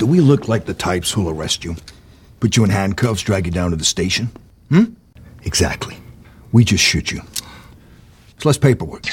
Do we look like the types who'll arrest you, put you in handcuffs, drag you down to the station? Hmm? Exactly. We just shoot you. It's less paperwork.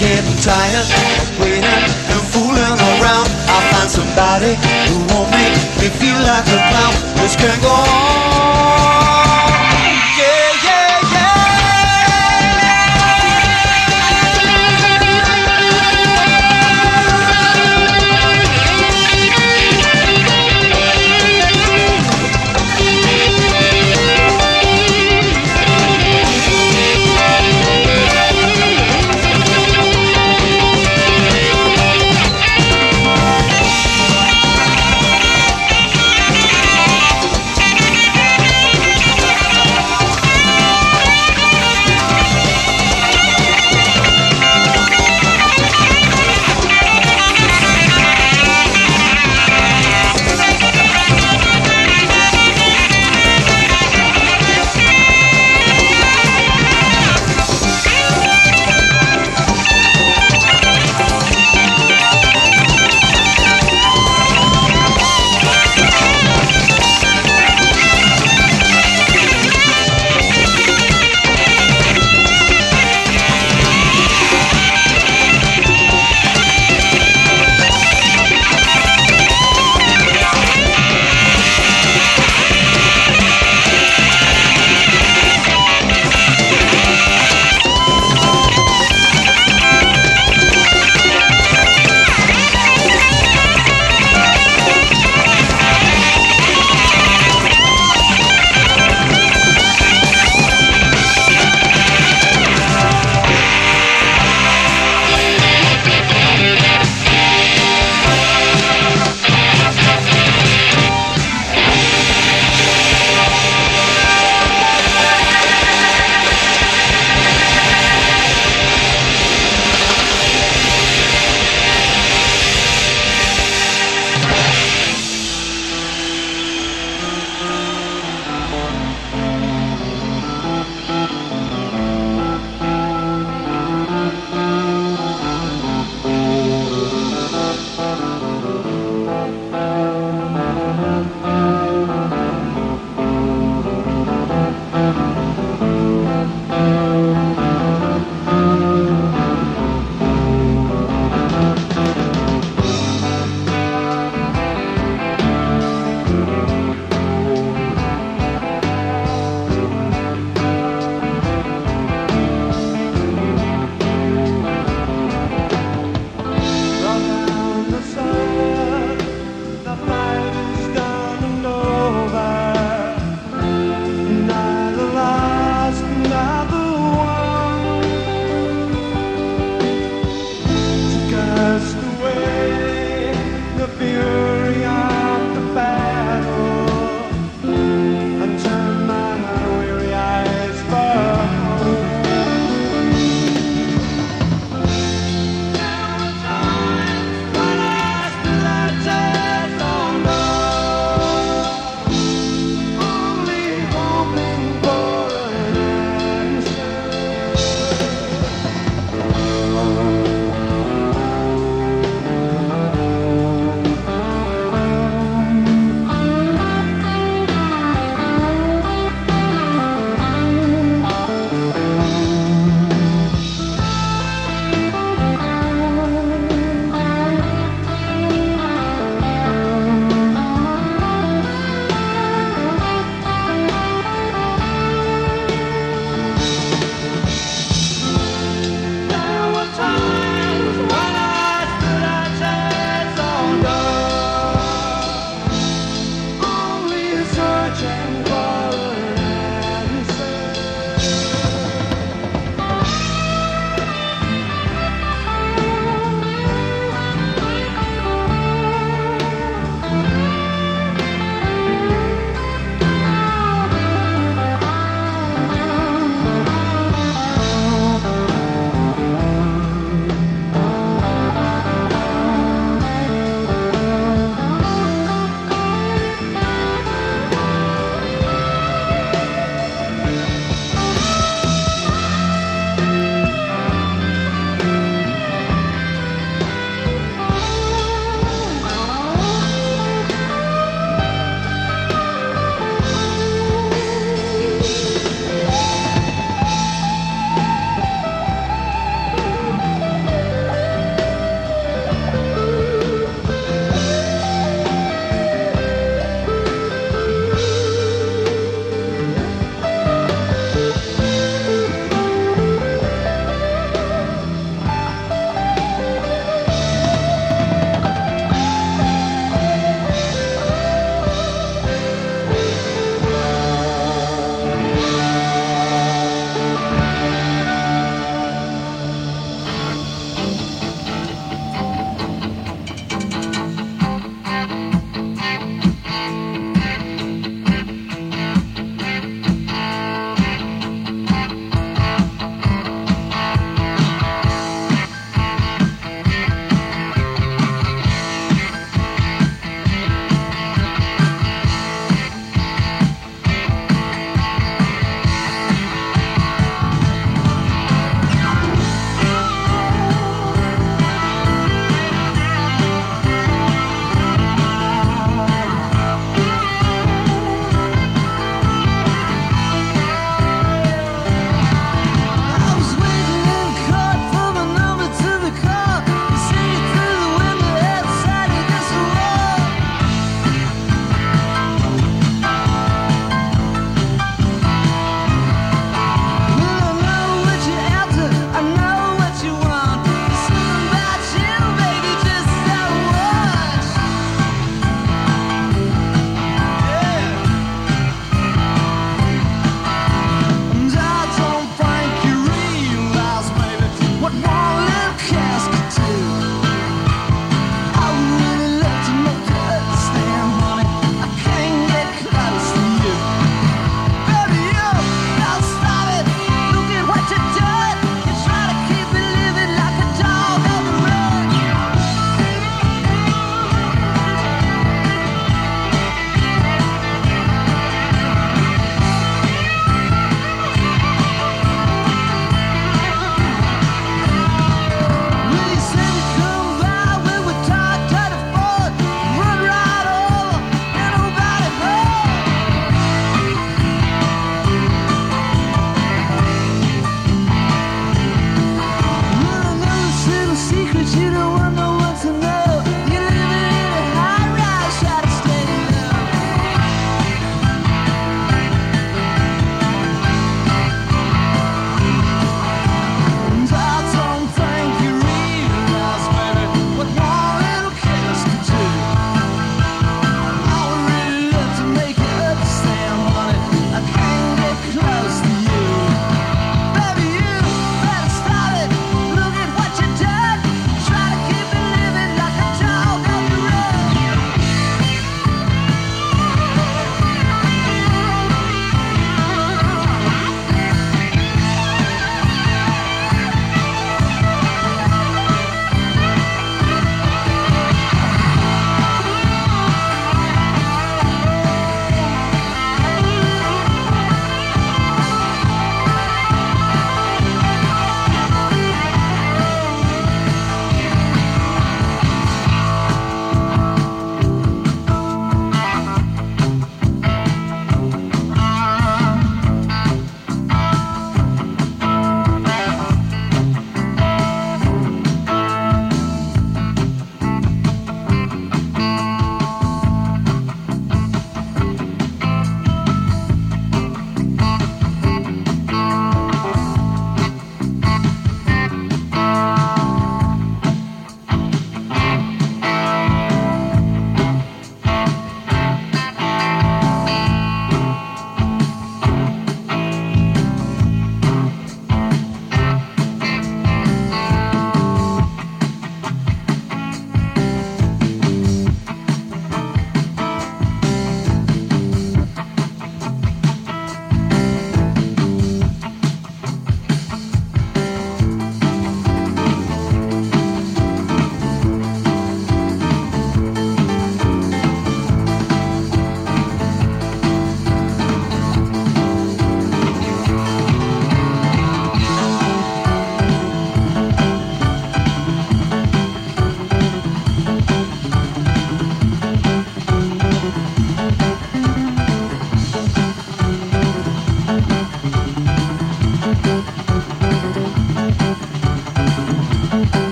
getting tired of waiting and fooling around. I'll find somebody who won't make me feel like a clown. This can go on.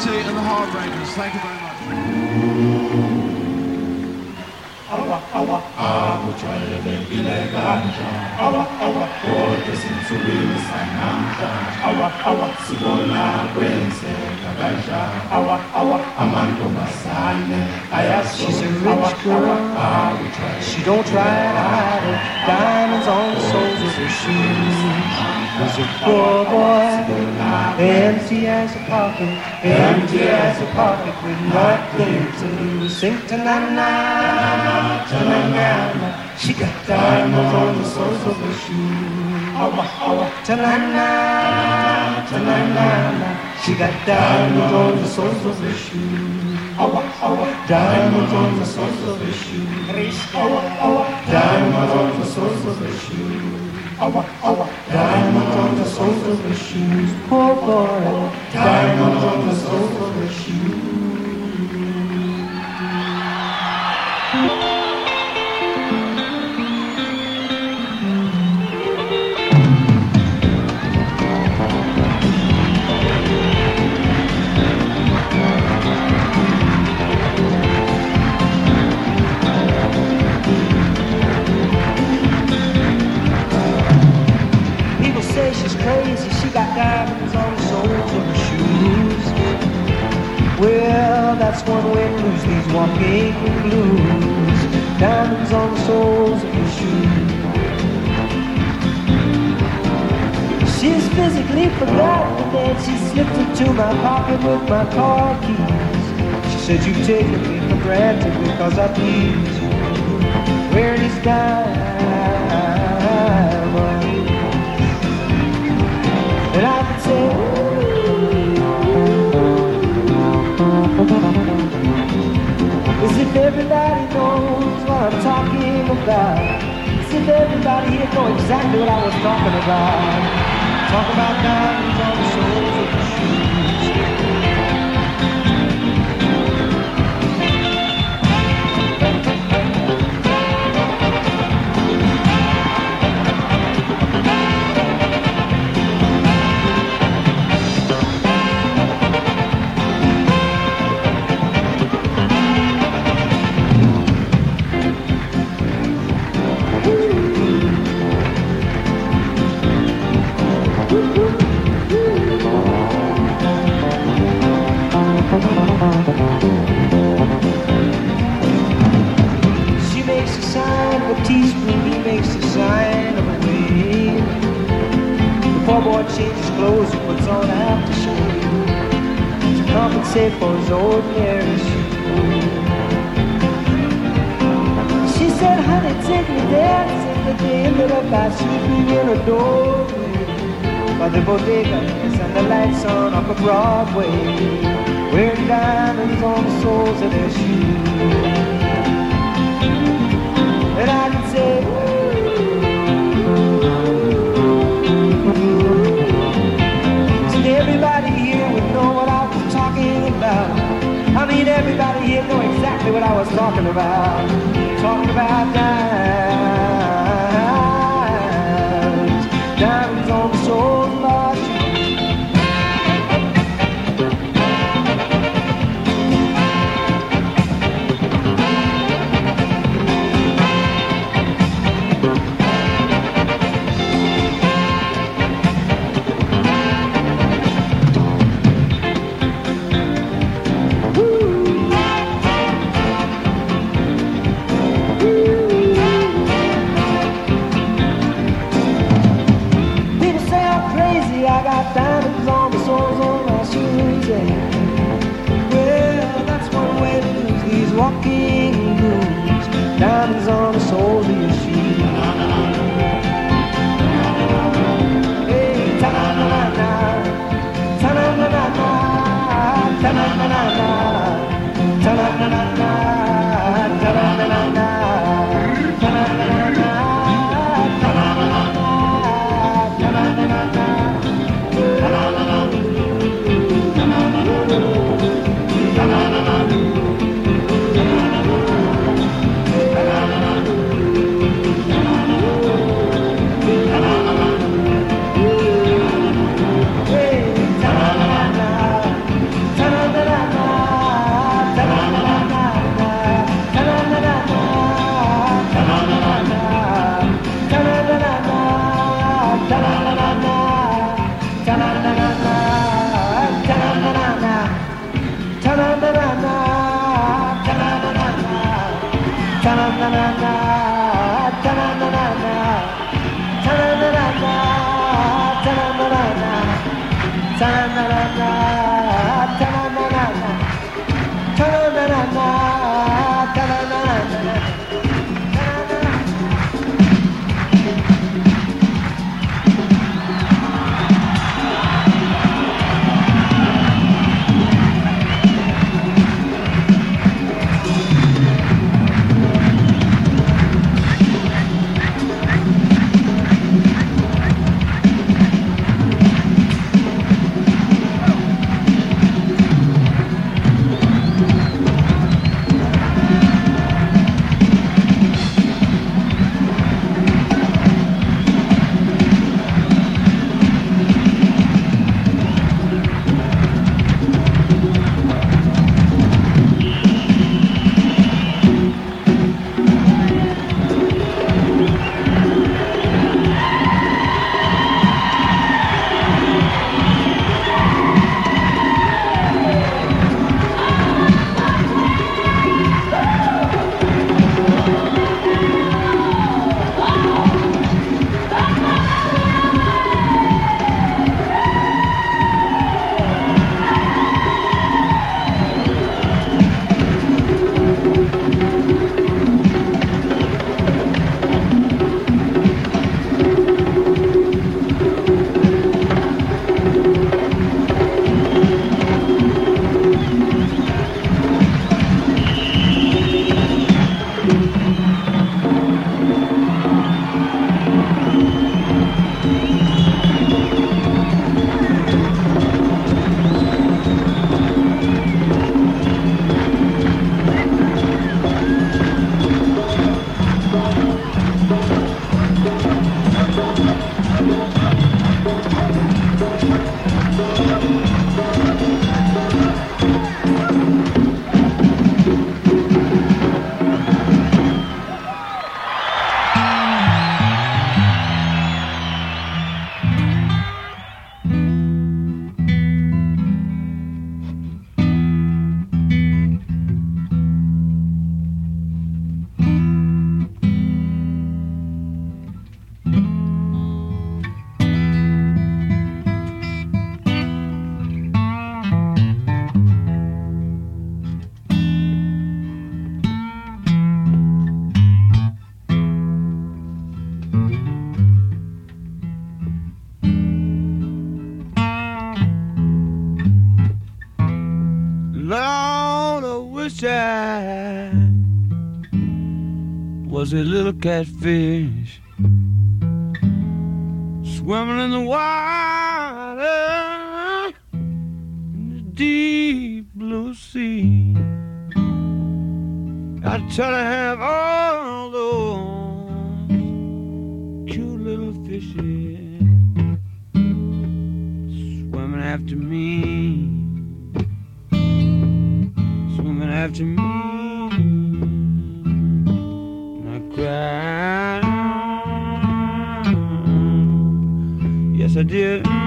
Petty and the heartbreakers. Thank you very much. Akujwayelekile kanja awa awa kodwa sinsukwini sanamhlanje awa awa sibona kwenzeka kanja awa awa amantombazane She's a rich girl. She don't try to hide it. Diamonds on the soles of her shoes. There's a poor boy, empty as a pocket, empty as a pocket with nothing to lose. Sing ta-na-na, ta-na-na. She got diamonds on the soles of her shoes. Ta-na-na, ta-na-na. She got diamonds on the soles of her shoes. Diamonds on the soles of her shoes. Oh, diamonds on the soles of her shoes. Diamonds on the soles of her shoes. Poor boy. Diamonds on the soles of her shoes. Say she's crazy, she got diamonds on the soles of her shoes. Well, that's one way to lose these walking blues. Diamonds on the soles of her shoes. She's physically forgotten and then she slipped into my pocket with my car keys. She said, You've taken me for granted because I please. Where these diamonds? As if everybody knows what I'm talking about. As if everybody here know exactly what I was talking about. Talk about diamonds bodegas and the lights on up a Broadway, wearing diamonds on the soles of their shoes. And I can say, everybody here would know what I was talking about. I mean, everybody here know exactly what I was talking about. Talking about diamonds, walking blues. Diamonds on the soles of your shoes. Hey, ta-na-na-na-na, ta-na-na-na-na, ta-na-na-na-na, ta-na-na-na-na, ta-na-na-na-na, ta-na-na-na-na, was a little catfish swimming in the water in the deep blue sea. I'd try to have all those cute little fishes swimming after me swimming after me. Yes, I did.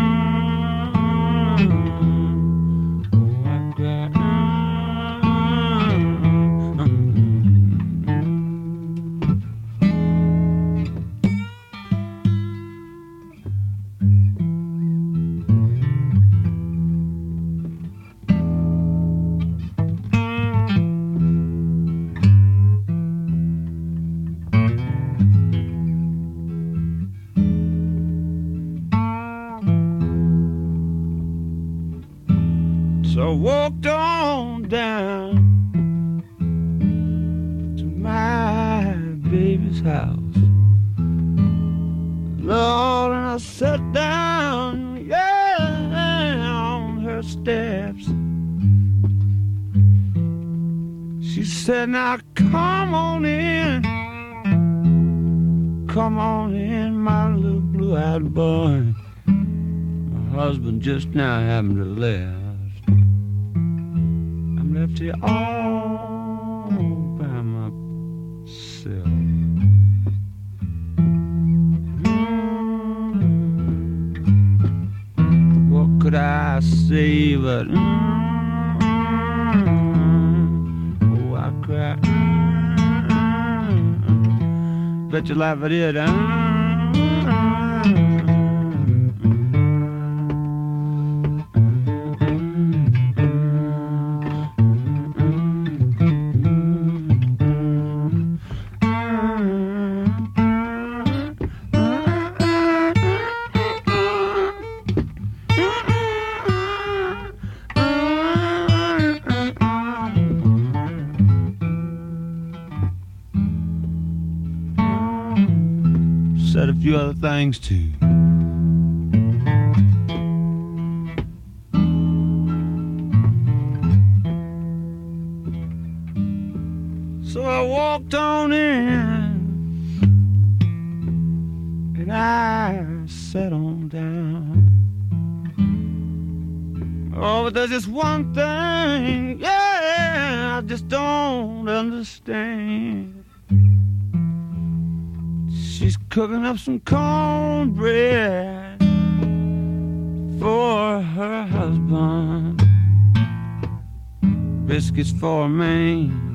Said, Now come on in. Come on in, my little blue eyed boy. My husband just now happened to left. I'm left here all by myself. What could I say but mm, bet you laugh at it huh? So I walked on in and I sat on down. Oh, but there's just one thing, yeah, I just don't understand. She's cooking up some corn. for me.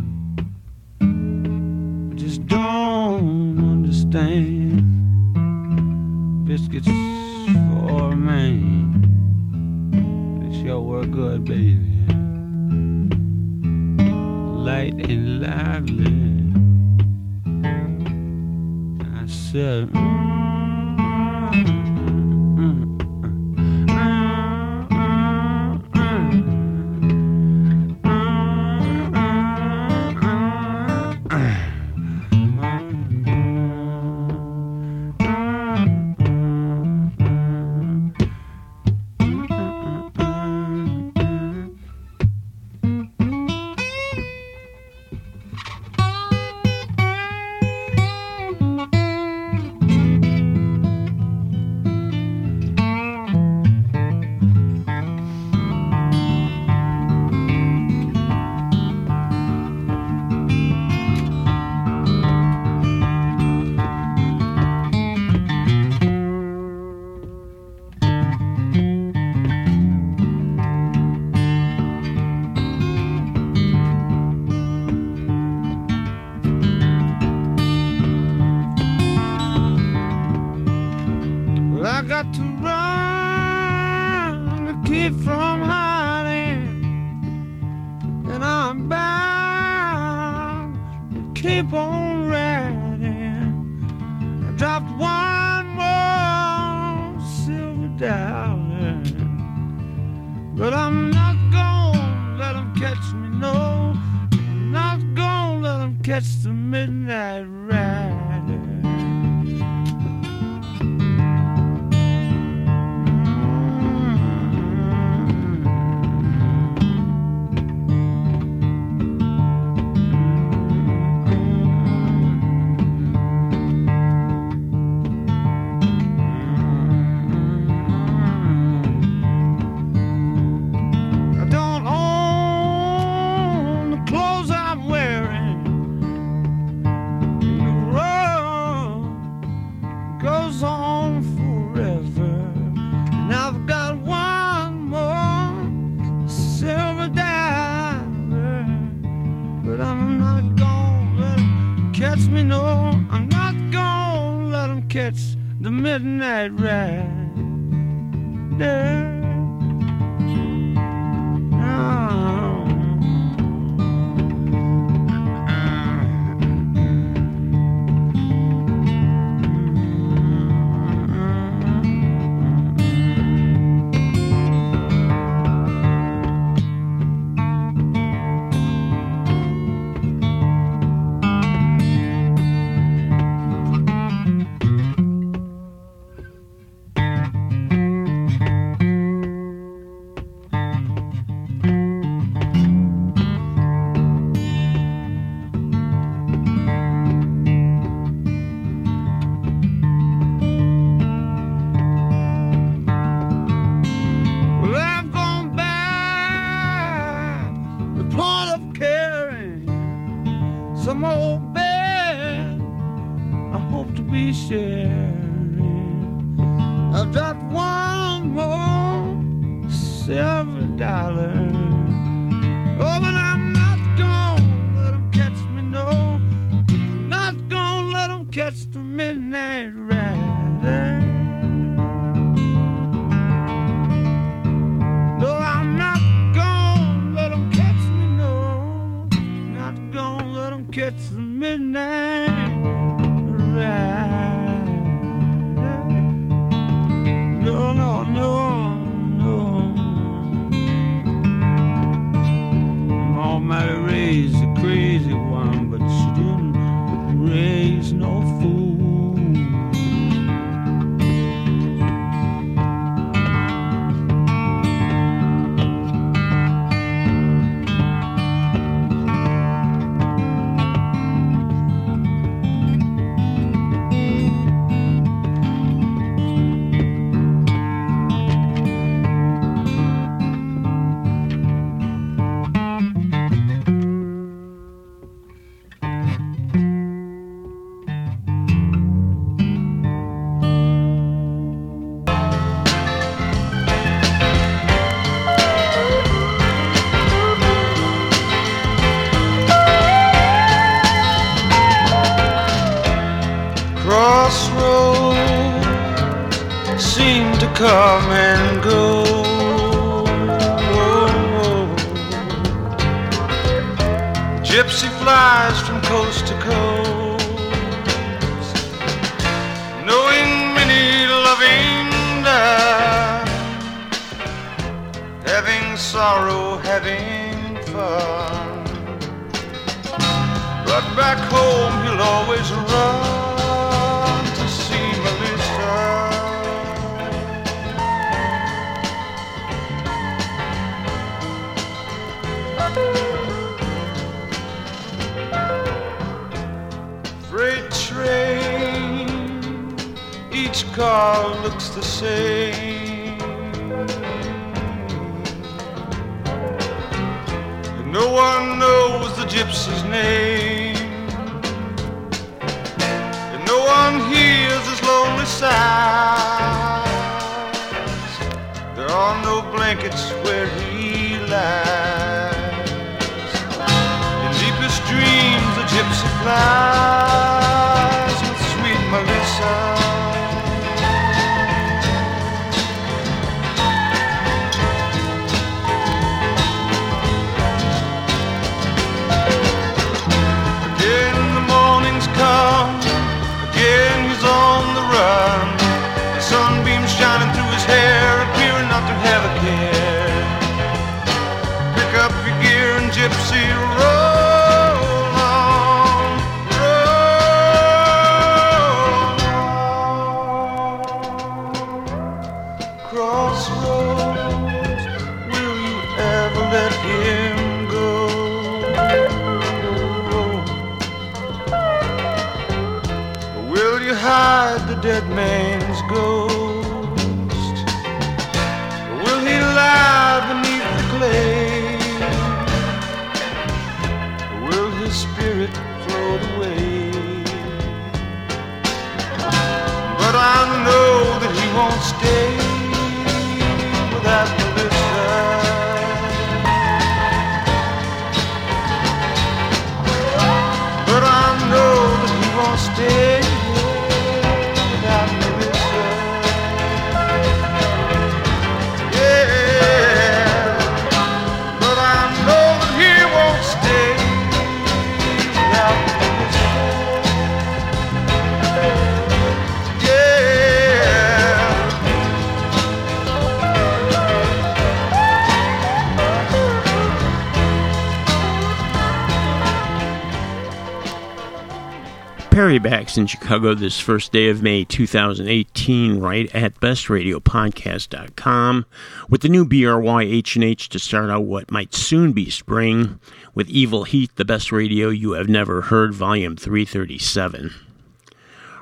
In Chicago this first day of May 2018, right at bestradiopodcast.com, with the new BRY H&H to start out what might soon be spring, with Evil Heat, the best radio you have never heard, volume 337.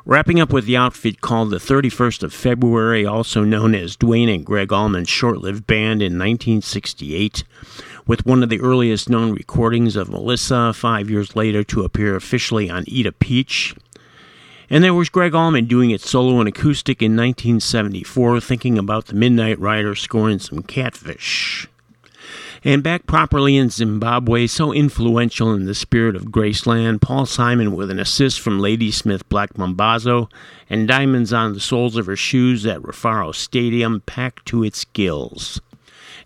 Wrapping up with the outfit called the 31st of February, also known as Duane and Gregg Allman's short-lived band in 1968, with one of the earliest known recordings of Melissa five years later to appear officially on Eat a Peach. And there was Gregg Allman doing it solo and acoustic in 1974, thinking about the Midnight Rider scoring some catfish. And back properly in Zimbabwe, so influential in the spirit of Graceland, Paul Simon with an assist from Ladysmith Black Mambazo and diamonds on the soles of her shoes at Rufaro Stadium packed to its gills.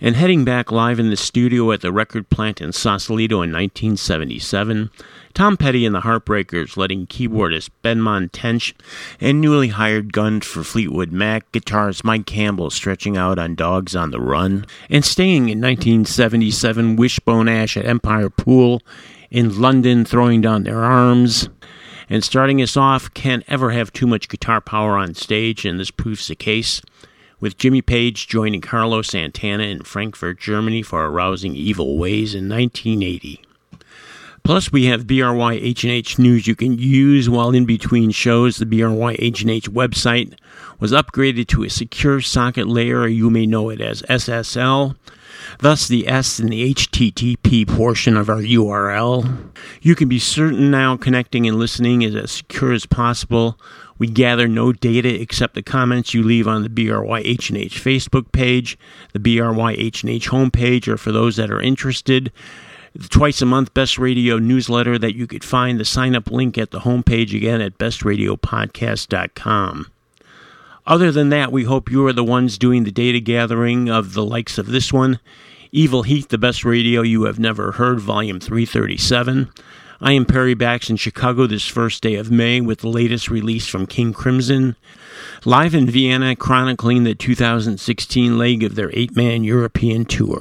And heading back live in the studio at the record plant in Sausalito in 1977, Tom Petty and the Heartbreakers letting keyboardist Benmont Tench and newly hired guns for Fleetwood Mac guitarist Mike Campbell stretching out on Dogs on the Run, and staying in 1977 Wishbone Ash at Empire Pool in London throwing down their arms. And starting us off, can't ever have too much guitar power on stage, and this proves the case with Jimmy Page joining Carlos Santana in Frankfurt, Germany for Arousing Evil Ways in 1980. Plus, we have BRY H&H news you can use while in between shows. The BRY H&H website was upgraded to a secure socket layer, you may know it as SSL. Thus, the S in the HTTP portion of our URL. You can be certain now connecting and listening is as secure as possible we gather no data except the comments you leave on the BRY H&H Facebook page, the BRY H&H homepage, or for those that are interested, the twice a month Best Radio newsletter that you could find the sign up link at the homepage again at bestradiopodcast.com. Other than that, we hope you are the ones doing the data gathering of the likes of this one. Evil Heat, the best radio you have never heard, volume 337. I am Perry Bax in Chicago this first day of May with the latest release from King Crimson. Live in Vienna, chronicling the 2016 leg of their eight man European tour.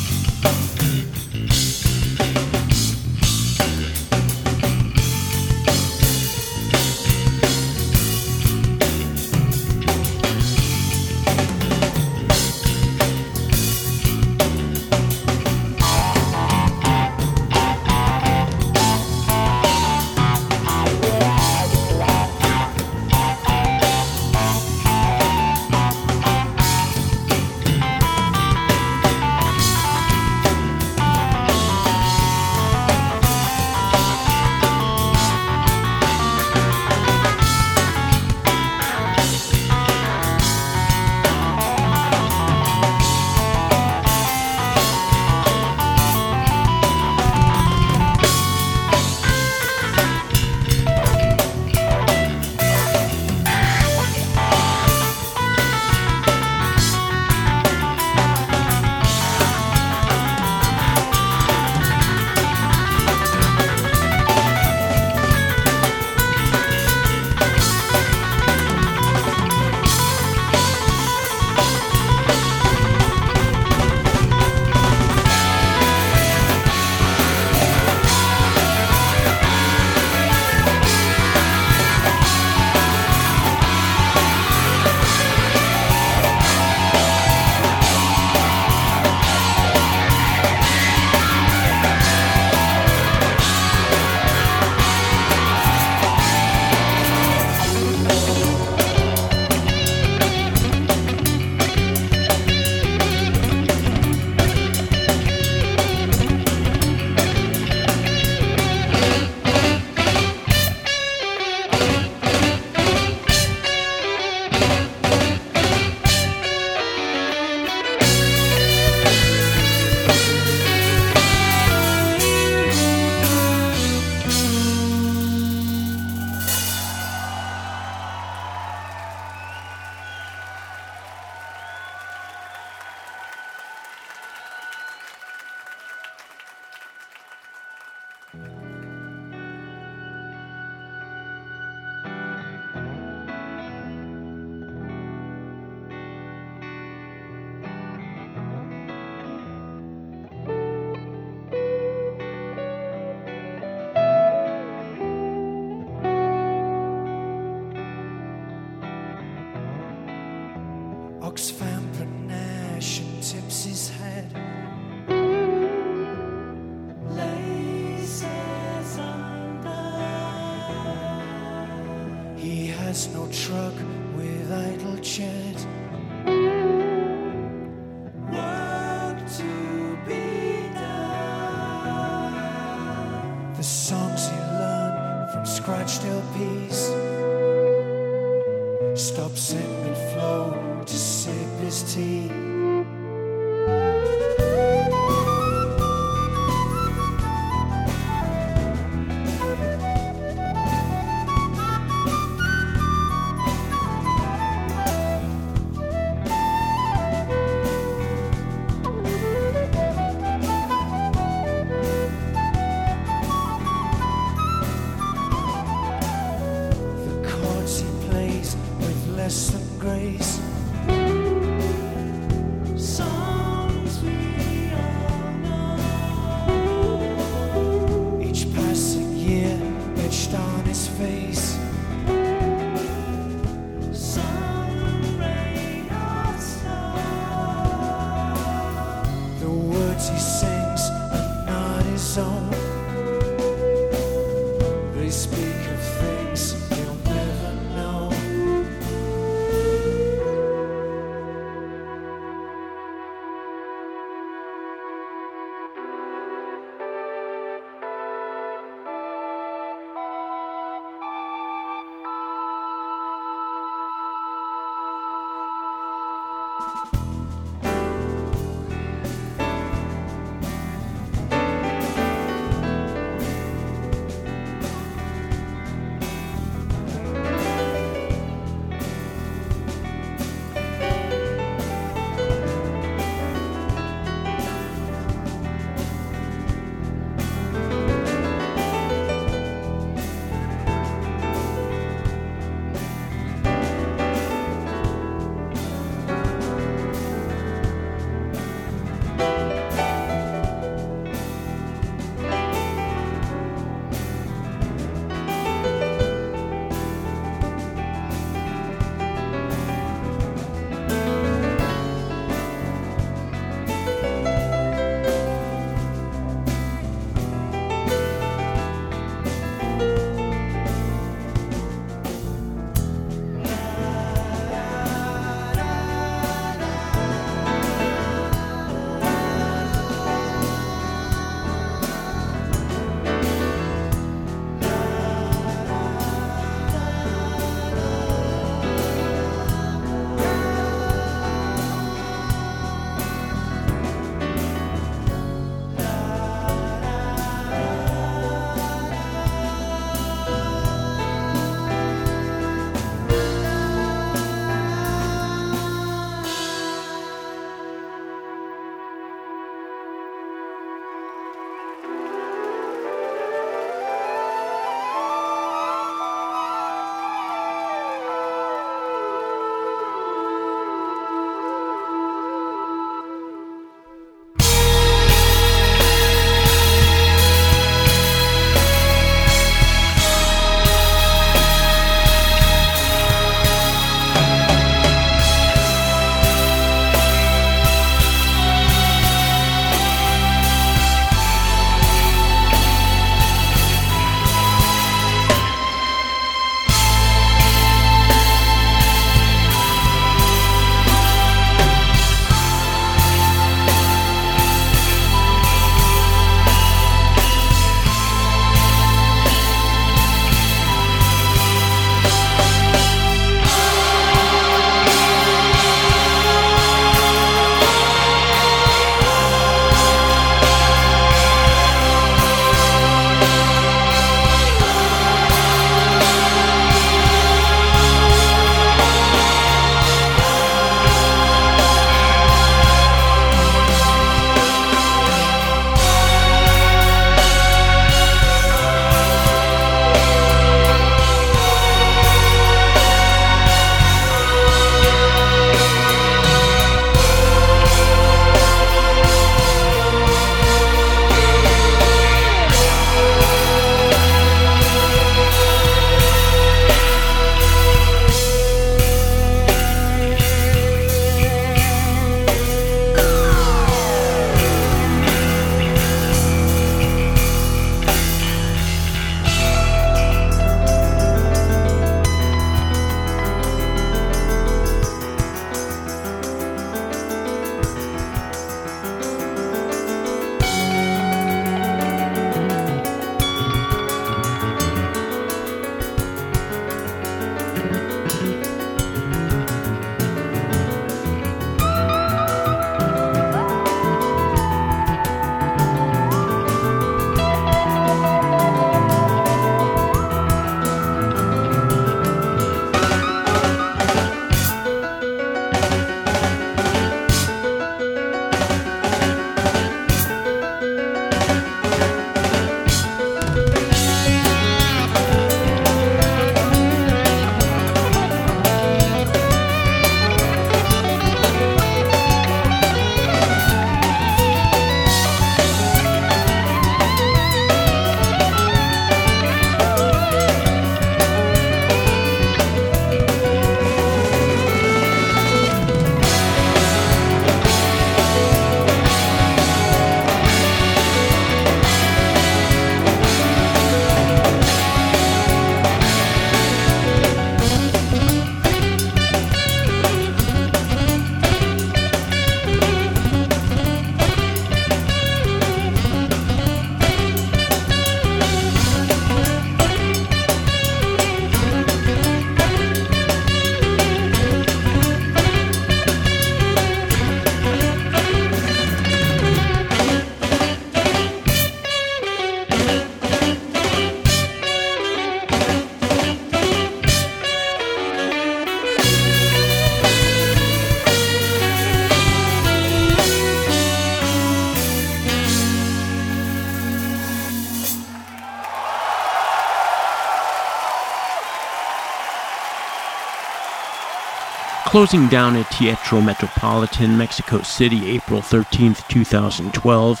Closing down at Teatro Metropolitan, Mexico City, April 13th, 2012,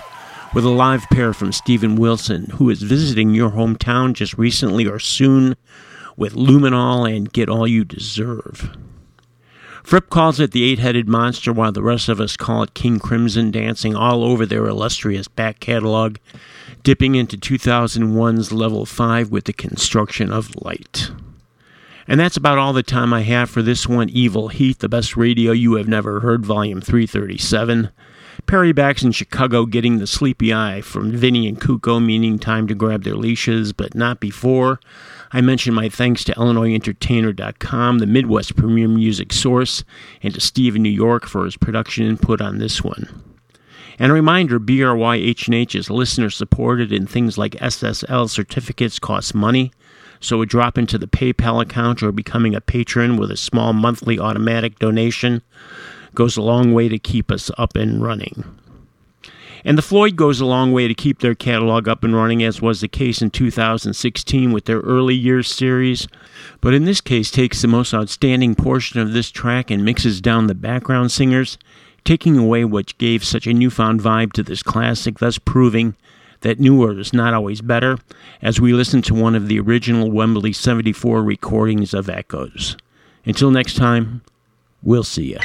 with a live pair from Steven Wilson, who is visiting your hometown just recently or soon with Luminol and Get All You Deserve. Fripp calls it the eight headed monster, while the rest of us call it King Crimson, dancing all over their illustrious back catalog, dipping into 2001's level 5 with the construcktion of light. And that's about all the time I have for this one, Evil Heat, the best radio you have never heard, volume 337. Perry Bax in Chicago getting the sleepy eye from Vinny and Kuko, meaning time to grab their leashes, but not before. I mention my thanks to IllinoisEntertainer.com, the Midwest premier music source, and to Steve in New York for his production input on this one. And a reminder BRY is listener supported, and things like SSL certificates cost money. So a drop into the PayPal account or becoming a patron with a small monthly automatic donation goes a long way to keep us up and running. And the Floyd goes a long way to keep their catalog up and running, as was the case in 2016 with their early years series. But in this case, takes the most outstanding portion of this track and mixes down the background singers, taking away what gave such a newfound vibe to this classic, thus proving that newer is not always better, as we listen to one of the original Wembley 74 recordings of Echoes. Until next time, we'll see you.